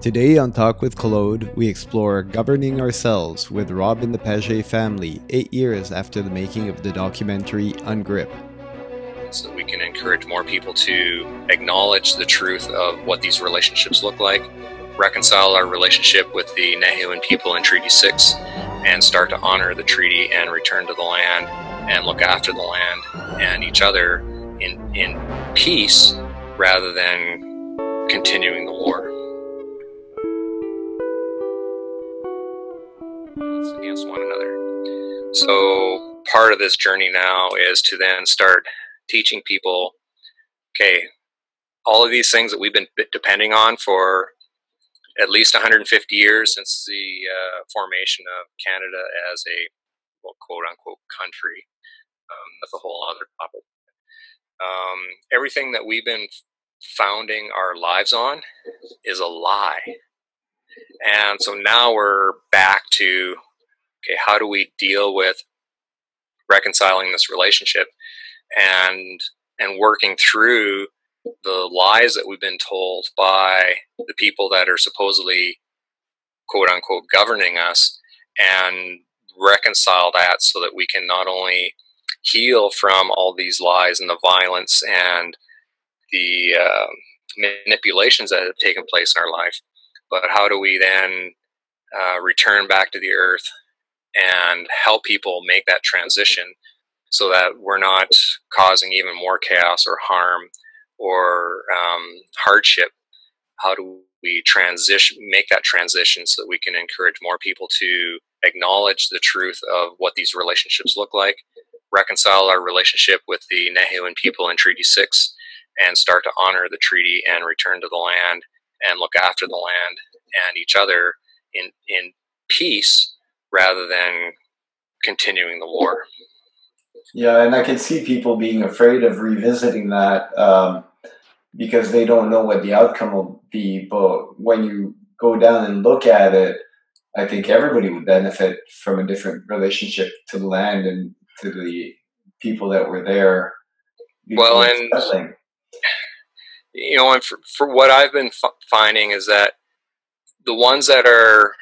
Today on Talk with Claude, we explore governing ourselves with Rob and the Paget family, eight years after the making of the documentary Ungrip. So we can encourage more people to acknowledge the truth of what these relationships look like, reconcile our relationship with the Nehiyawin people in Treaty 6, and start to honor the treaty and return to the land and look after the land and each other in, in peace rather than continuing the war. Against one another. So part of this journey now is to then start teaching people, okay, all of these things that we've been depending on for at least 150 years since the uh, formation of Canada as a well, quote unquote country. Um, that's a whole other topic. Um, everything that we've been founding our lives on is a lie. And so now we're back to okay, how do we deal with reconciling this relationship and and working through the lies that we've been told by the people that are supposedly quote unquote governing us and reconcile that so that we can not only heal from all these lies and the violence and the uh, manipulations that have taken place in our life, but how do we then uh, return back to the earth and help people make that transition so that we're not causing even more chaos or harm or um, hardship. How do we transition, make that transition so that we can encourage more people to acknowledge the truth of what these relationships look like, reconcile our relationship with the Nehiyawin people in Treaty 6, and start to honor the treaty and return to the land and look after the land and each other in, in peace rather than continuing the war. Yeah, and I can see people being afraid of revisiting that um, because they don't know what the outcome will be. But when you go down and look at it, I think everybody would benefit from a different relationship to the land and to the people that were there. Well, and settling. you know, and for, for what I've been f- finding is that the ones that are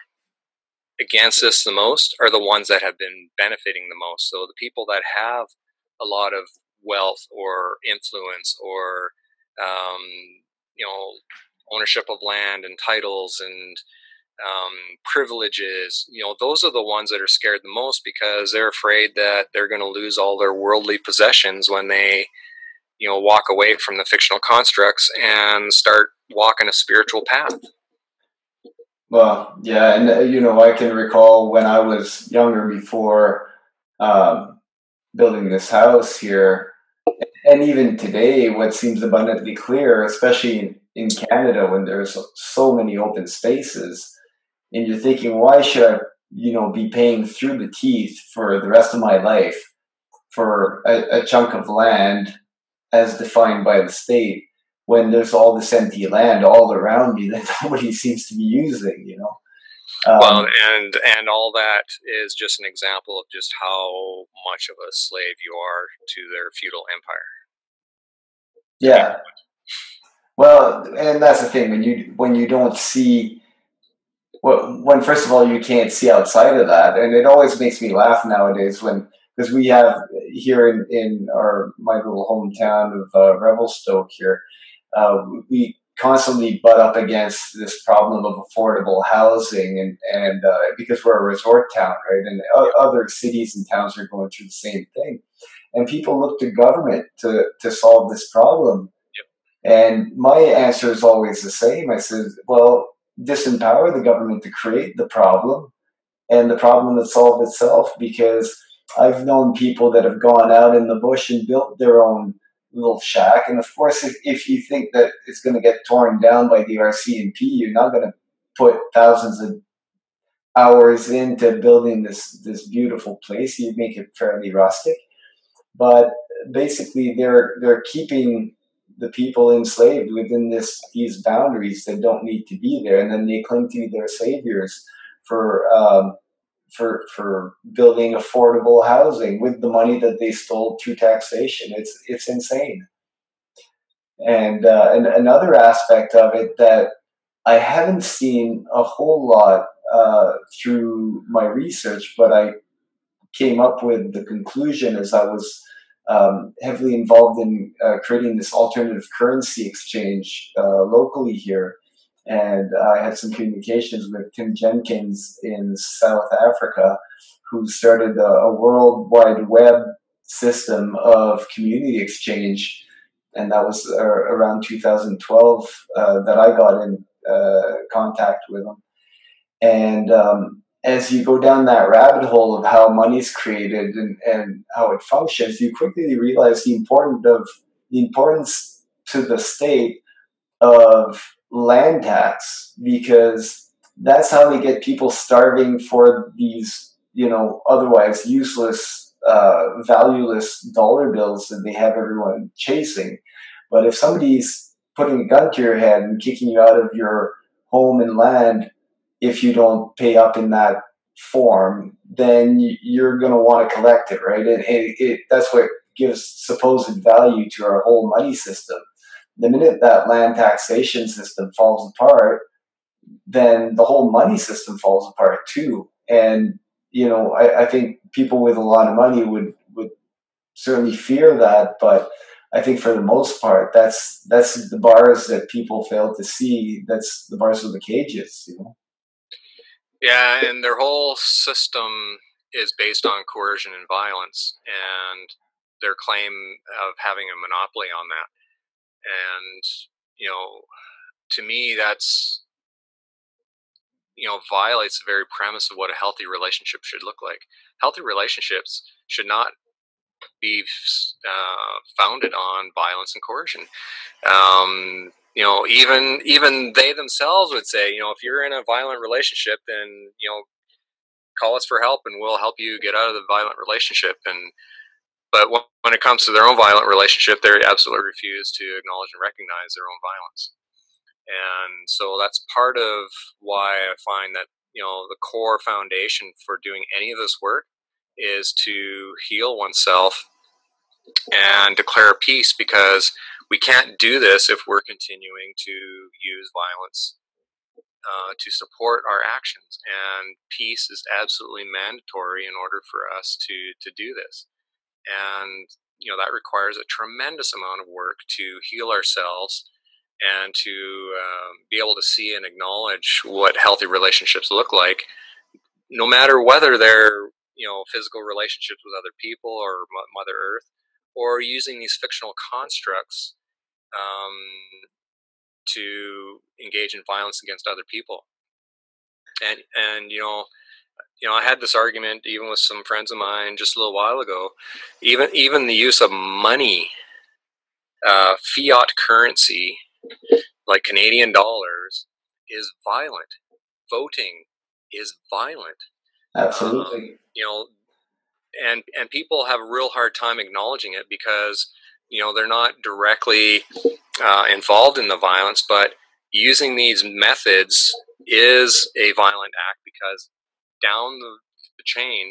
against us the most are the ones that have been benefiting the most. So the people that have a lot of wealth or influence or um, you know ownership of land and titles and um, privileges, you know, those are the ones that are scared the most because they're afraid that they're going to lose all their worldly possessions when they, you know, walk away from the fictional constructs and start walking a spiritual path. Well, yeah, and uh, you know, I can recall when I was younger, before um, building this house here, and even today, what seems abundantly clear, especially in, Canada, when there's so many open spaces, and you're thinking, why should I, you know, be paying through the teeth for the rest of my life for a, a chunk of land as defined by the state? When there's all this empty land all around me that nobody seems to be using, you know. Um, well, and and all that is just an example of just how much of a slave you are to their feudal empire. Yeah. Well, and that's the thing when you when you don't see well, when first of all you can't see outside of that, and it always makes me laugh nowadays when because we have here in, in our my little hometown of uh, Revelstoke here, uh, we constantly butt up against this problem of affordable housing and, and uh, because we're a resort town, right? And other cities and towns are going through the same thing. And people look to government to, to solve this problem. Yep. And my answer is always the same. I said, well, disempower the government to create the problem and the problem will solve itself because I've known people that have gone out in the bush and built their own little shack. And of course, if, if you think that it's going to get torn down by the RCMP, you're not going to put thousands of hours into building this this beautiful place. You make it fairly rustic, but basically, they're they're keeping the people enslaved within this these boundaries that don't need to be there, and then they claim to be their saviors for um, for for building affordable housing with the money that they stole through taxation. It's it's insane. And uh, and another aspect of it that I haven't seen a whole lot uh, through my research, but I came up with the conclusion as I was um, heavily involved in uh, creating this alternative currency exchange uh, locally here. And I had some communications with Tim Jenkins in South Africa, who started a, a worldwide web system of community exchange. And that was uh, around 2012 uh, that I got in uh, contact with him. And um, as you go down that rabbit hole of how money is created and, and how it functions, you quickly realize the importance of the importance to the state of land tax because that's how they get people starving for these, you know, otherwise useless, uh, valueless dollar bills that they have everyone chasing. But if somebody's putting a gun to your head and kicking you out of your home and land if you don't pay up in that form, then you're going to want to collect it, right? And, it, it, that's what gives supposed value to our whole money system. The minute that land taxation system falls apart, then the whole money system falls apart too. And you know, I, I think people with a lot of money would would certainly fear that, but I think for the most part, that's that's the bars that people fail to see. That's the bars of the cages, you know. Yeah, and their whole system is based on coercion and violence, and their claim of having a monopoly on that. And you know, to me, that's you know violates the very premise of what a healthy relationship should look like. Healthy relationships should not be uh, founded on violence and coercion. Um, you know, even even they themselves would say, you know, if you're in a violent relationship, then you know, call us for help, and we'll help you get out of the violent relationship. And but when it comes to their own violent relationship, they absolutely refuse to acknowledge and recognize their own violence. And so that's part of why I find that you know the core foundation for doing any of this work is to heal oneself and declare peace because we can't do this if we're continuing to use violence uh, to support our actions. And peace is absolutely mandatory in order for us to, to do this. And, you know, that requires a tremendous amount of work to heal ourselves and to um, be able to see and acknowledge what healthy relationships look like, no matter whether they're, you know, physical relationships with other people or Mother Earth or using these fictional constructs um, to engage in violence against other people. And and you know, you know, I had this argument even with some friends of mine just a little while ago. Even even the use of money, uh, fiat currency, like Canadian dollars, is violent. Voting is violent. Absolutely. Um, you know, and and people have a real hard time acknowledging it because you know they're not directly uh, involved in the violence, but using these methods is a violent act because down the, chain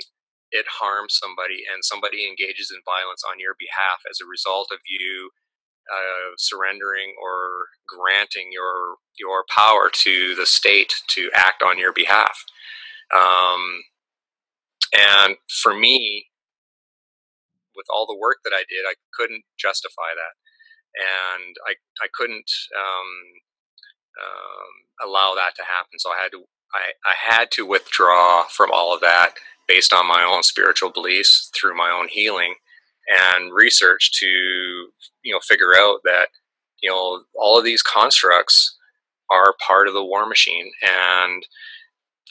it harms somebody and somebody engages in violence on your behalf as a result of you uh, surrendering or granting your your power to the state to act on your behalf. Um, and for me, with all the work that I did, I couldn't justify that, and I I couldn't um, um, allow that to happen. So I had to I, I had to withdraw from all of that based on my own spiritual beliefs through my own healing and research to you know figure out that you know all of these constructs are part of the war machine and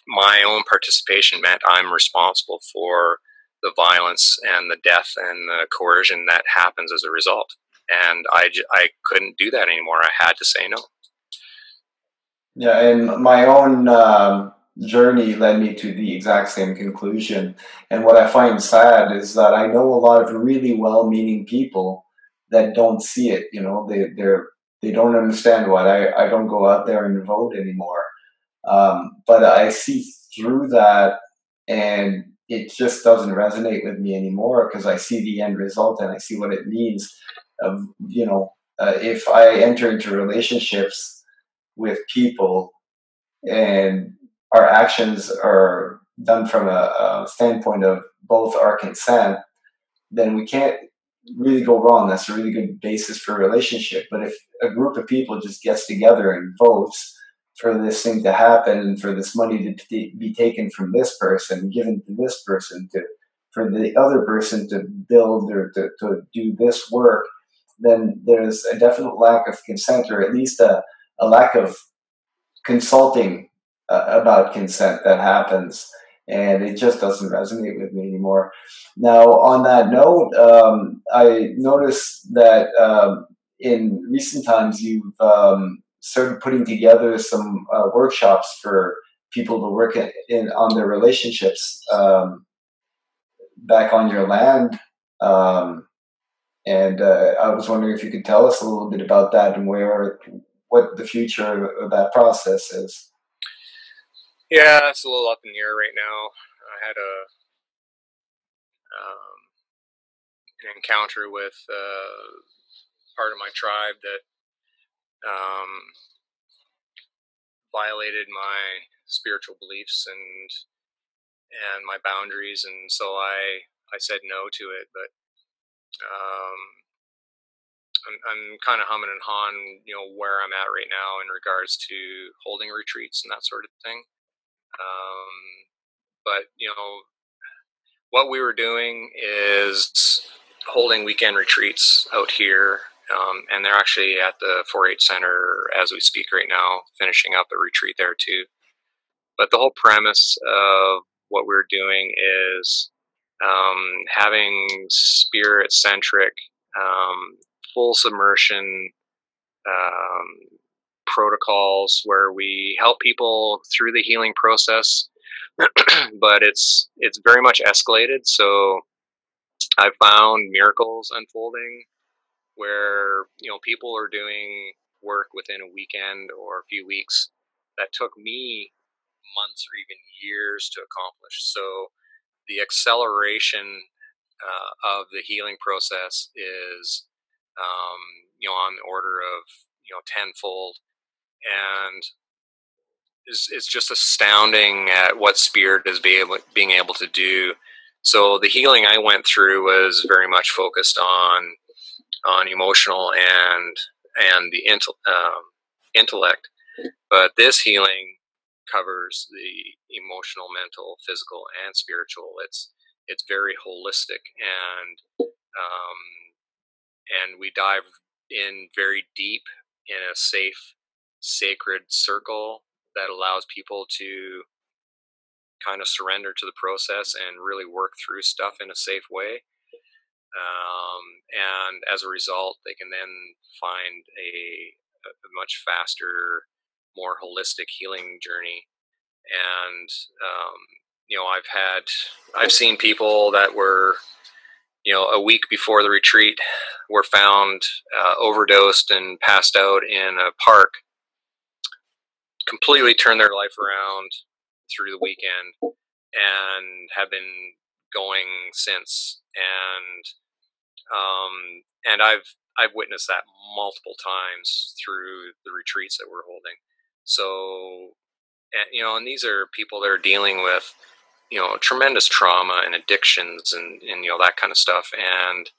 my own participation meant I'm responsible for the violence and the death and the coercion that happens as a result. And I, I couldn't do that anymore. I had to say no. Yeah, and my own um, journey led me to the exact same conclusion. And what I find sad is that I know a lot of really well-meaning people that don't see it. You know, they they're they don't understand why I, I don't go out there and vote anymore. Um, but I see through that and it just doesn't resonate with me anymore because I see the end result and I see what it means. Of you know, uh, if I enter into relationships with people and our actions are done from a, a standpoint of both our consent, then we can't really go wrong. That's a really good basis for a relationship. But if a group of people just gets together and votes for this thing to happen and for this money to be taken from this person, given to this person, to for the other person to build or to, to do this work, then there's a definite lack of consent or at least a, a lack of consulting uh, about consent that happens and it just doesn't resonate with me anymore. Now, on that note, um, I noticed that um, in recent times you've um, started putting together some uh, workshops for people to work in, in on their relationships um, back on your land. Um, and uh, I was wondering if you could tell us a little bit about that and where, what the future of that process is. Yeah, it's a little up in the air right now. I had a um, an encounter with uh, part of my tribe that um, violated my spiritual beliefs and and my boundaries, and so I I said no to it. But um, I'm, I'm kind of humming and hawing, you know, where I'm at right now in regards to holding retreats and that sort of thing. Um, but you know, what we were doing is holding weekend retreats out here, um, and they're actually at the 4-H Center as we speak right now, finishing up a retreat there too. But the whole premise of what we're doing is um, having spirit-centric, um, full submersion um, protocols where we help people through the healing process, but it's it's very much escalated. So I've found miracles unfolding where you know people are doing work within a weekend or a few weeks that took me months or even years to accomplish. So the acceleration uh, of the healing process is um, you know on the order of you know tenfold and is it's just astounding at what spirit is being able, being able to do. So the healing I went through was very much focused on on emotional and and the intel, um, intellect, but this healing covers the emotional, mental, physical, and spiritual. It's it's very holistic and um, and we dive in very deep in a safe sacred circle that allows people to kind of surrender to the process and really work through stuff in a safe way. Um, and as a result, they can then find a, a much faster, more holistic healing journey. And um, you know, I've had, I've seen people that were, you know, a week before the retreat were found uh, overdosed and passed out in a park. Completely turned their life around through the weekend and have been going since. And um, and I've I've witnessed that multiple times through the retreats that we're holding. So and, you know and these are people that are dealing with you know tremendous trauma and addictions and, and you know that kind of stuff. And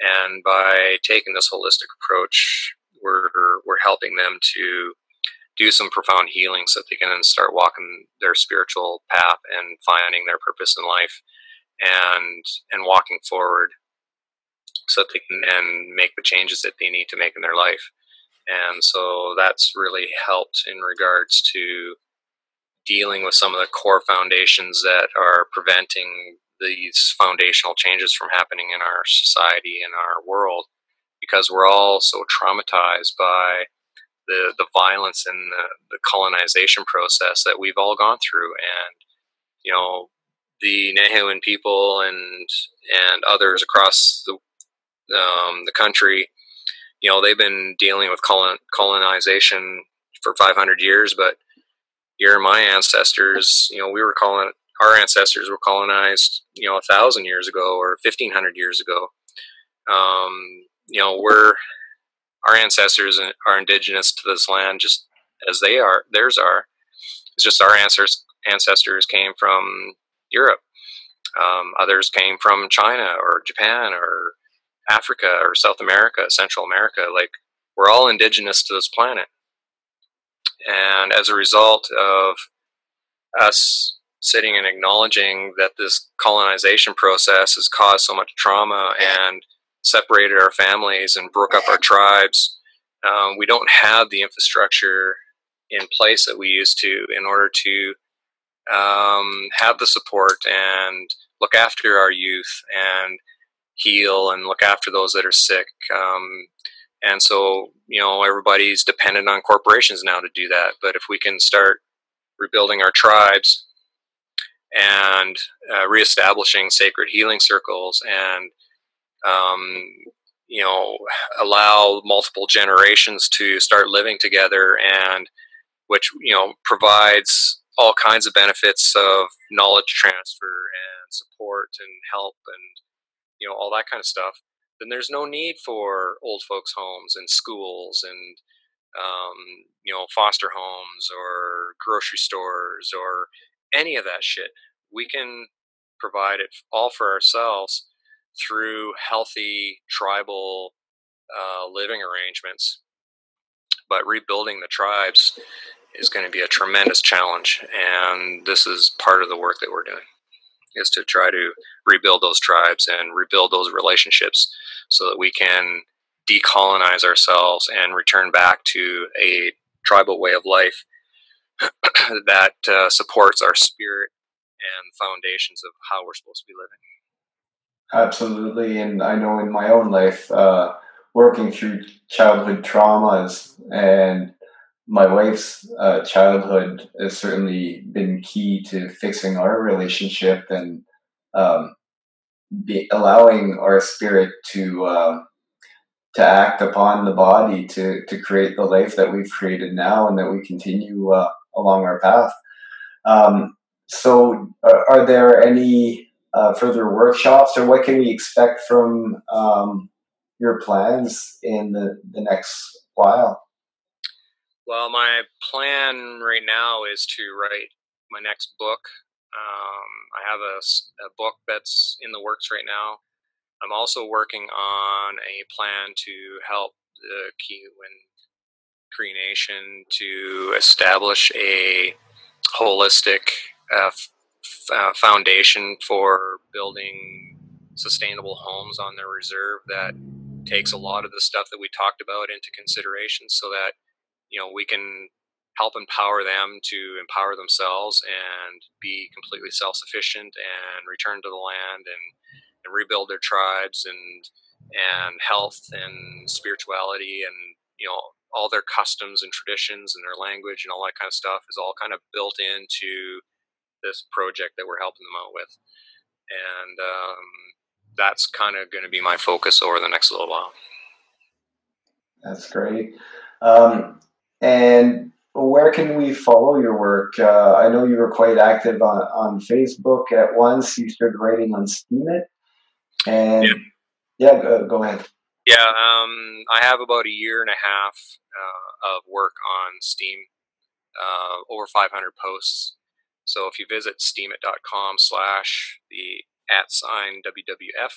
and by taking this holistic approach we're we're helping them to do some profound healing so that they can start walking their spiritual path and finding their purpose in life and and walking forward so that they can then make the changes that they need to make in their life. And so that's really helped in regards to dealing with some of the core foundations that are preventing these foundational changes from happening in our society and our world because we're all so traumatized by the the violence and the, the colonization process that we've all gone through, and you know the Nehiyawin people and and others across the um, the country, you know, they've been dealing with colon, colonization for 500 years, but your my ancestors, you know, we were calling our ancestors were colonized, you know, a thousand years ago or 1500 years ago. Um, you know, we're our ancestors are indigenous to this land just as they are theirs are It's just our ancestors ancestors came from Europe. Um, others came from China or Japan or Africa or South America, Central America. Like we're all indigenous to this planet. And as a result of us sitting and acknowledging that this colonization process has caused so much trauma and separated our families and broke up our tribes, um, we don't have the infrastructure in place that we used to in order to um, have the support and look after our youth and heal and look after those that are sick. Um, and so, you know, everybody's dependent on corporations now to do that. But if we can start rebuilding our tribes and uh, reestablishing sacred healing circles and, um, you know, allow multiple generations to start living together and which, you know, provides all kinds of benefits of knowledge transfer and support and help and you know all that kind of stuff then there's no need for old folks homes and schools and um, you know foster homes or grocery stores or any of that shit. We can provide it all for ourselves through healthy tribal uh, living arrangements. But rebuilding the tribes is going to be a tremendous challenge and this is part of the work that we're doing is to try to rebuild those tribes and rebuild those relationships so that we can decolonize ourselves and return back to a tribal way of life that uh, supports our spirit and foundations of how we're supposed to be living. Absolutely. And I know in my own life, uh, working through childhood traumas and my wife's uh, childhood has certainly been key to fixing our relationship and um, be allowing our spirit to uh, to act upon the body to to create the life that we've created now and that we continue uh, along our path. Um, so, are, are, there any uh, further workshops, or what can we expect from um, your plans in the, the next while? Well, my plan right now is to write my next book. Um, I have a, a, book that's in the works right now. I'm also working on a plan to help the Kehewin Cree Nation to establish a holistic uh, f- uh, foundation for building sustainable homes on their reserve that takes a lot of the stuff that we talked about into consideration so that you know we can help empower them to empower themselves and be completely self-sufficient and return to the land and, and rebuild their tribes and and health and spirituality and you know all their customs and traditions and their language and all that kind of stuff is all kind of built into this project that we're helping them out with. And um, that's kind of going to be my focus over the next little while. That's great. Um, and where can we follow your work? Uh, I know you were quite active on, on Facebook at once. You started writing on Steemit. And yeah, yeah go, go, ahead. Yeah, um, I have about a year and a half uh, of work on Steem, uh, over 500 posts. So if you visit steemit.com slash the at sign WWF,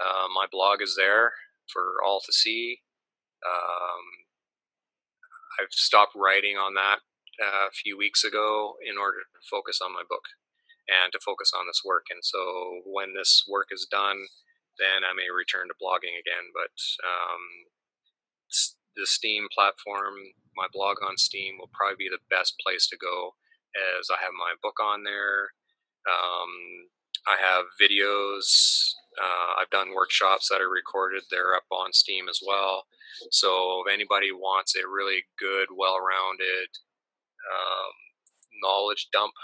uh, my blog is there for all to see. Um, I've stopped writing on that uh, a few weeks ago in order to focus on my book and to focus on this work. And so when this work is done, then I may return to blogging again. But um, the Steem platform, my blog on Steem, will probably be the best place to go, as I have my book on there. Um, I have videos. Uh, I've done workshops that are recorded. They're up on Steem as well. So if anybody wants a really good, well-rounded um, knowledge dump,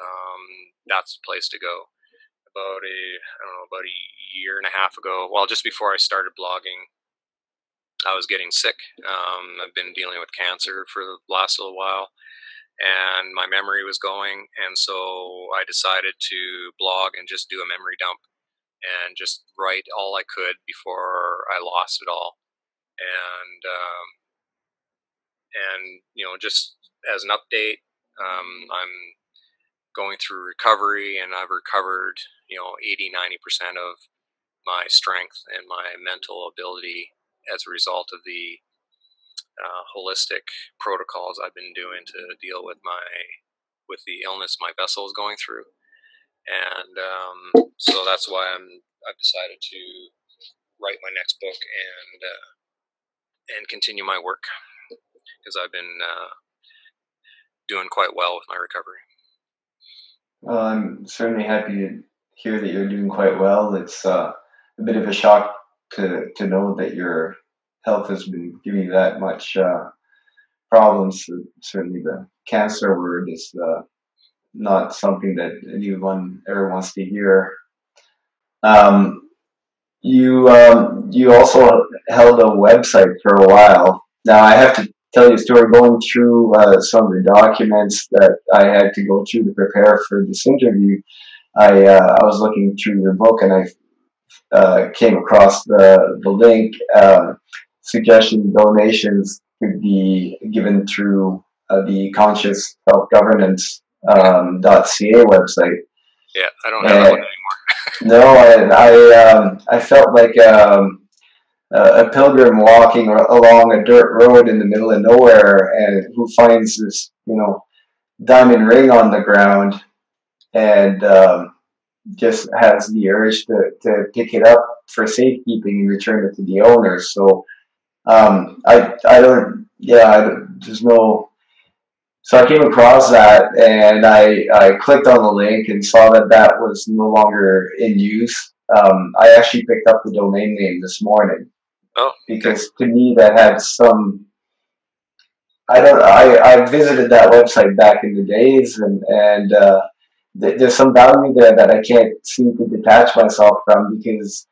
um, that's the place to go. About a, I don't know, about a year and a half ago, well, just before I started blogging, I was getting sick. Um, I've been dealing with cancer for the last little while, and my memory was going, and so I decided to blog and just do a memory dump and just write all I could before I lost it all. And um, and you know just as an update, Um, I'm going through recovery, and I've recovered, you know, 80, 90 percent of my strength and my mental ability as a result of the uh, holistic protocols I've been doing to deal with my with the illness my vessel is going through, and um, so that's why I'm I've decided to write my next book and uh, and continue my work because I've been uh, doing quite well with my recovery. Well, I'm certainly happy to hear that you're doing quite well. It's uh, a bit of a shock to to know that your health has been giving you that much uh, problems. Certainly, the cancer word is uh, not something that anyone ever wants to hear. Um, you um, you also held a website for a while. Now I have to tell you a story. Going through uh, some of the documents that I had to go through to prepare for this interview, I uh, I was looking through your book and I uh, came across the the link um, suggestion donations could be given through uh, the conscious self governance um, .ca website. Yeah, I don't have that one anymore. no, I I, um, I felt like um, a pilgrim walking along a dirt road in the middle of nowhere, and who finds this you know diamond ring on the ground, and um, just has the urge to, to pick it up for safekeeping and return it to the owner. So um, I I don't yeah I, there's no so I came across that and I, I clicked on the link and saw that that was no longer in use. Um, I actually picked up the domain name this morning. Oh. Because to me that had some I don't I, I visited that website back in the days and and uh, th- there's some value there that I can't seem to detach myself from because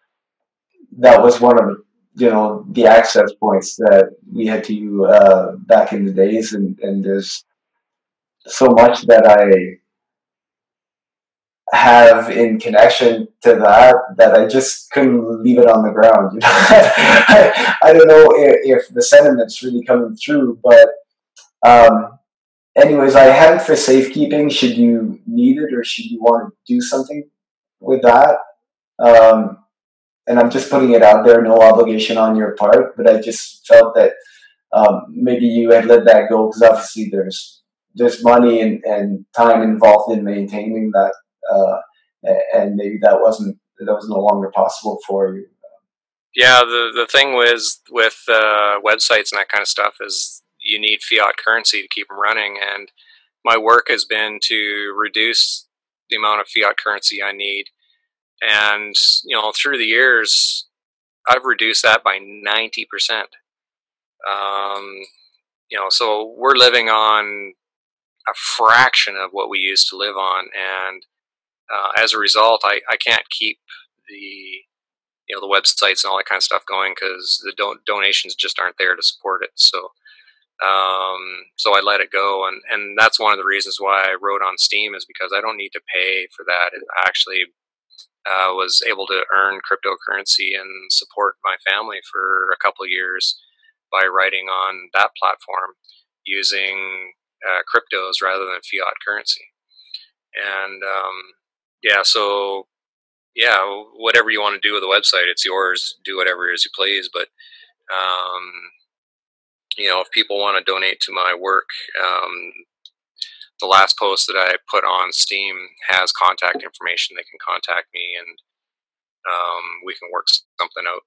that was one of the you know the access points that we had to uh, back in the days and and there's so much that I have in connection to that that I just couldn't leave it on the ground. You know? I, I don't know if, if, the sentiment's really coming through, but um, anyways, I have it for safekeeping. Should you need it or should you want to do something with that? Um, and I'm just putting it out there, no obligation on your part. But I just felt that um, maybe you had let that go because obviously there's there's money and, and time involved in maintaining that, uh, and maybe that wasn't that was no longer possible for you. Yeah, the the thing was with uh, websites and that kind of stuff is you need fiat currency to keep them running, and my work has been to reduce the amount of fiat currency I need, and you know through the years I've reduced that by ninety percent. Um, you know, so we're living on a fraction of what we used to live on, and uh, as a result, I, I can't keep the you know the websites and all that kind of stuff going because the don- donations just aren't there to support it. So um, so I let it go, and and that's one of the reasons why I wrote on Steem is because I don't need to pay for that. I actually uh, was able to earn cryptocurrency and support my family for a couple years by writing on that platform using uh, cryptos rather than fiat currency. And um, yeah, so yeah, whatever you want to do with the website, it's yours. Do whatever as you please. But um, you know, if people want to donate to my work, um, the last post that I put on Steem has contact information. They can contact me, and um, we can work something out.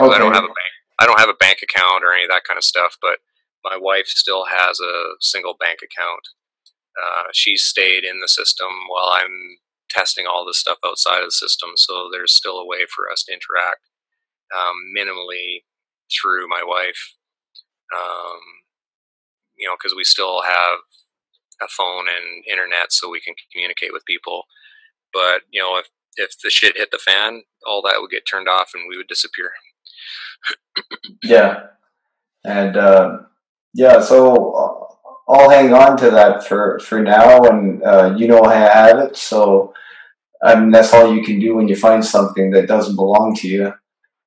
Okay. I don't have a bank. I don't have a bank account or any of that kind of stuff, but my wife still has a single bank account. Uh, stayed in the system while I'm testing all this stuff outside of the system. So there's still a way for us to interact um, minimally through my wife. Um, you know, because we still have a phone and internet, so we can communicate with people. But you know, if if the shit hit the fan, all that would get turned off and we would disappear. yeah, and uh, yeah, so uh, I'll hang on to that for for now, and uh, you know I have it. So I mean, that's all you can do when you find something that doesn't belong to you.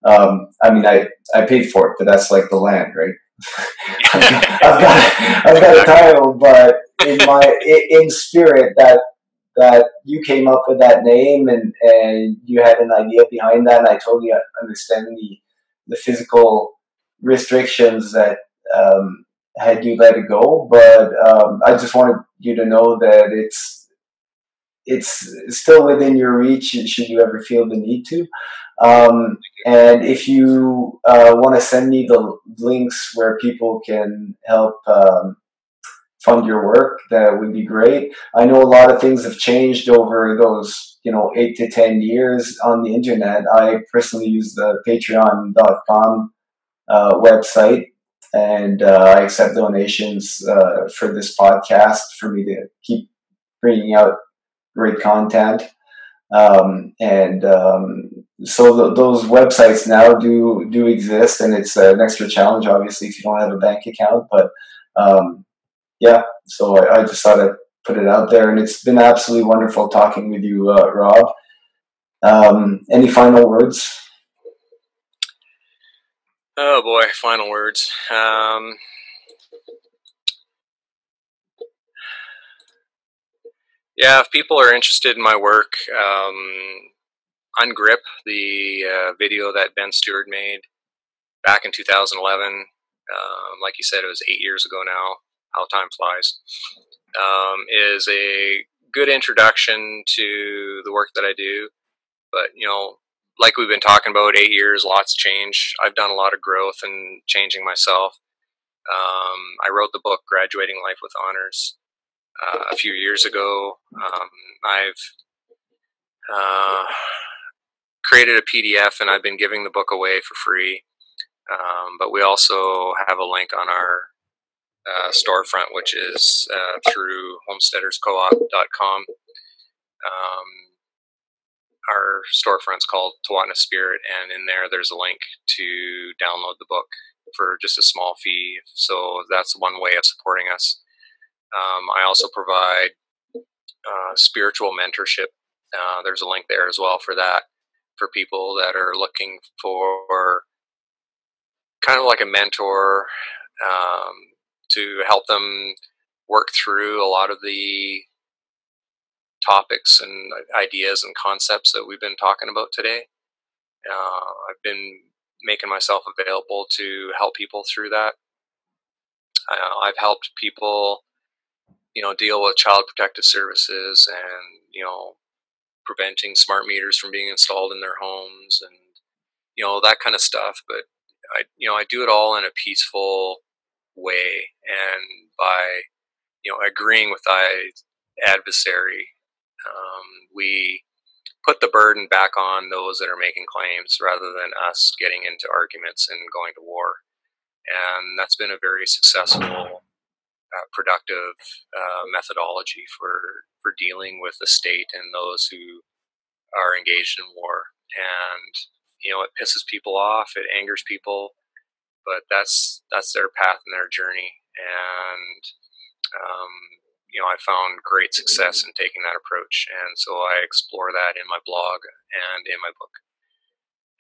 Um, I mean, I I paid for it, but that's like the land, right? I've got I've got a title, but in my in spirit that that you came up with that name and and you had an idea behind that, and I totally understand the the physical restrictions that um, had you let it go. But um, I just wanted you to know that it's it's still within your reach should you ever feel the need to. Um, and if you uh, want to send me the links where people can help um, fund your work, that would be great. I know a lot of things have changed over those, you know, eight to 10 years on the internet. I personally use the patreon.com uh, website and uh, I accept donations uh, for this podcast for me to keep bringing out great content. Um, and um, so the, those websites now do do exist, and it's an extra challenge, obviously, if you don't have a bank account. But um, yeah, so I, I, just thought I'd put it out there, and it's been absolutely wonderful talking with you, uh, Rob. Um, any final words? Oh boy, final words. Um, Yeah, if people are interested in my work, um, Ungrip, the uh, video that Ben Stewart made back in 2011, um, like you said, it was eight years ago now. How time flies. Um, is a good introduction to the work that I do. But you know, like we've been talking about, eight years, lots change. I've done a lot of growth and changing myself. Um, I wrote the book "Graduating Life with Honors." uh, a few years ago. Um, I've uh, created a PDF and I've been giving the book away for free. Um, but we also have a link on our uh, storefront, which is uh, through homesteaderscoop.com. Um, our storefront's called Tawatna Spirit, and in there, there's a link to download the book for just a small fee. So that's one way of supporting us. Um, I also provide uh, spiritual mentorship. Uh, there's a link there as well for that for people that are looking for kind of like a mentor um, to help them work through a lot of the topics and ideas and concepts that we've been talking about today. Uh, I've been making myself available to help people through that. Uh, I've helped people you know, deal with child protective services and, you know, preventing smart meters from being installed in their homes and, you know, that kind of stuff. But I, you know, I do it all in a peaceful way and by, you know, agreeing with my adversary. Um, we put the burden back on those that are making claims rather than us getting into arguments and going to war. And that's been a very successful uh, productive uh, methodology for for dealing with the state and those who are engaged in war. And you know, it pisses people off, it angers people, but that's that's their path and their journey. And um, you know, I found great success in taking that approach, and so I explore that in my blog and in my book.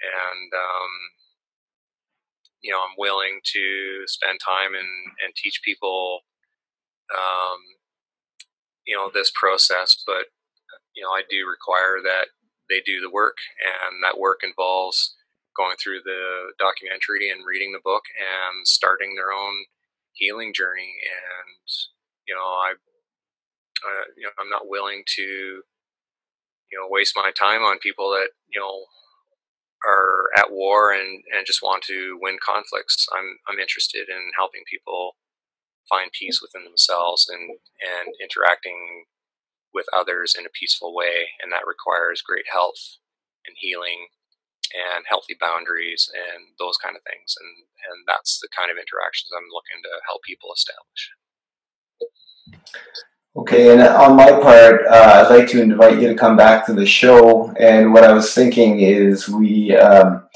And um, you know, I'm willing to spend time and, and teach people um, you know this process, but you know I do require that they do the work, and that work involves going through the documentary and reading the book and starting their own healing journey. And you know I, uh, you know I'm not willing to you know waste my time on people that you know are at war and, and just want to win conflicts. I'm I'm interested in helping people find peace within themselves and and interacting with others in a peaceful way and that requires great health and healing and healthy boundaries and those kind of things and and that's the kind of interactions I'm looking to help people establish. Okay, and on my part, uh, I'd like to invite you to come back to the show. And what I was thinking is we um,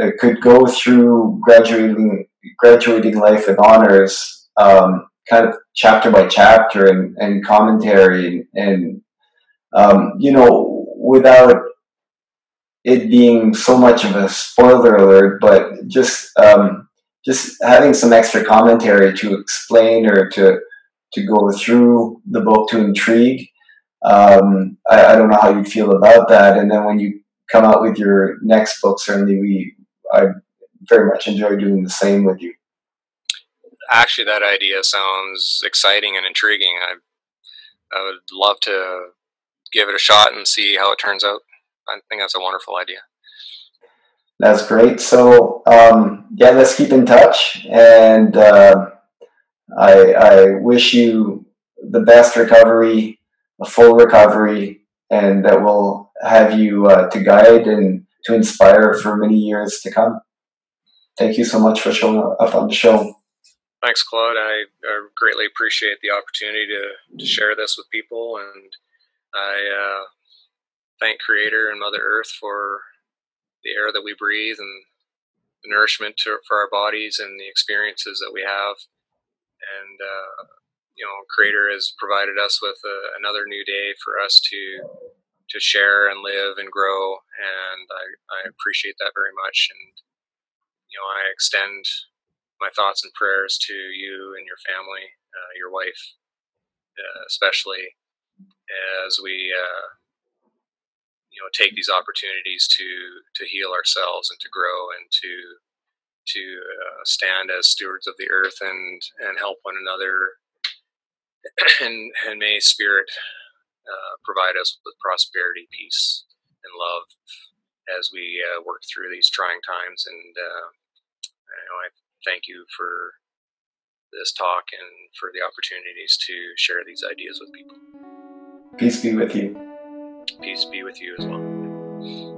uh, could go through graduating graduating life with honors um, kind of chapter by chapter and, and commentary and, um, you know without it being so much of a spoiler alert but just um, just having some extra commentary to explain or to to go through the book to intrigue. Um, I, I, don't know how you feel about that. And then when you come out with your next book, certainly we I very much enjoy doing the same with you. Actually, that idea sounds exciting and intriguing. I I would love to give it a shot and see how it turns out. I think that's a wonderful idea. That's great. So um, yeah, let's keep in touch, and uh, I, I wish you the best recovery, a full recovery, and that will have you uh, to guide and to inspire for many years to come. Thank you so much for showing up on the show. Thanks, Claude. I, I greatly appreciate the opportunity to, to share this with people, and I uh, thank Creator and Mother Earth for the air that we breathe and the nourishment to, for our bodies and the experiences that we have. And uh, you know, Creator has provided us with a, another new day for us to to share and live and grow, and I, I appreciate that very much. And you know, I extend my thoughts and prayers to you and your family, uh, your wife, uh, especially as we uh, you know take these opportunities to to heal ourselves and to grow and to to uh, stand as stewards of the earth and and help one another and and may spirit uh, provide us with prosperity peace and love as we uh, work through these trying times and uh, you know, I thank you for this talk and for the opportunities to share these ideas with people. Peace be with you. Peace be with you as well.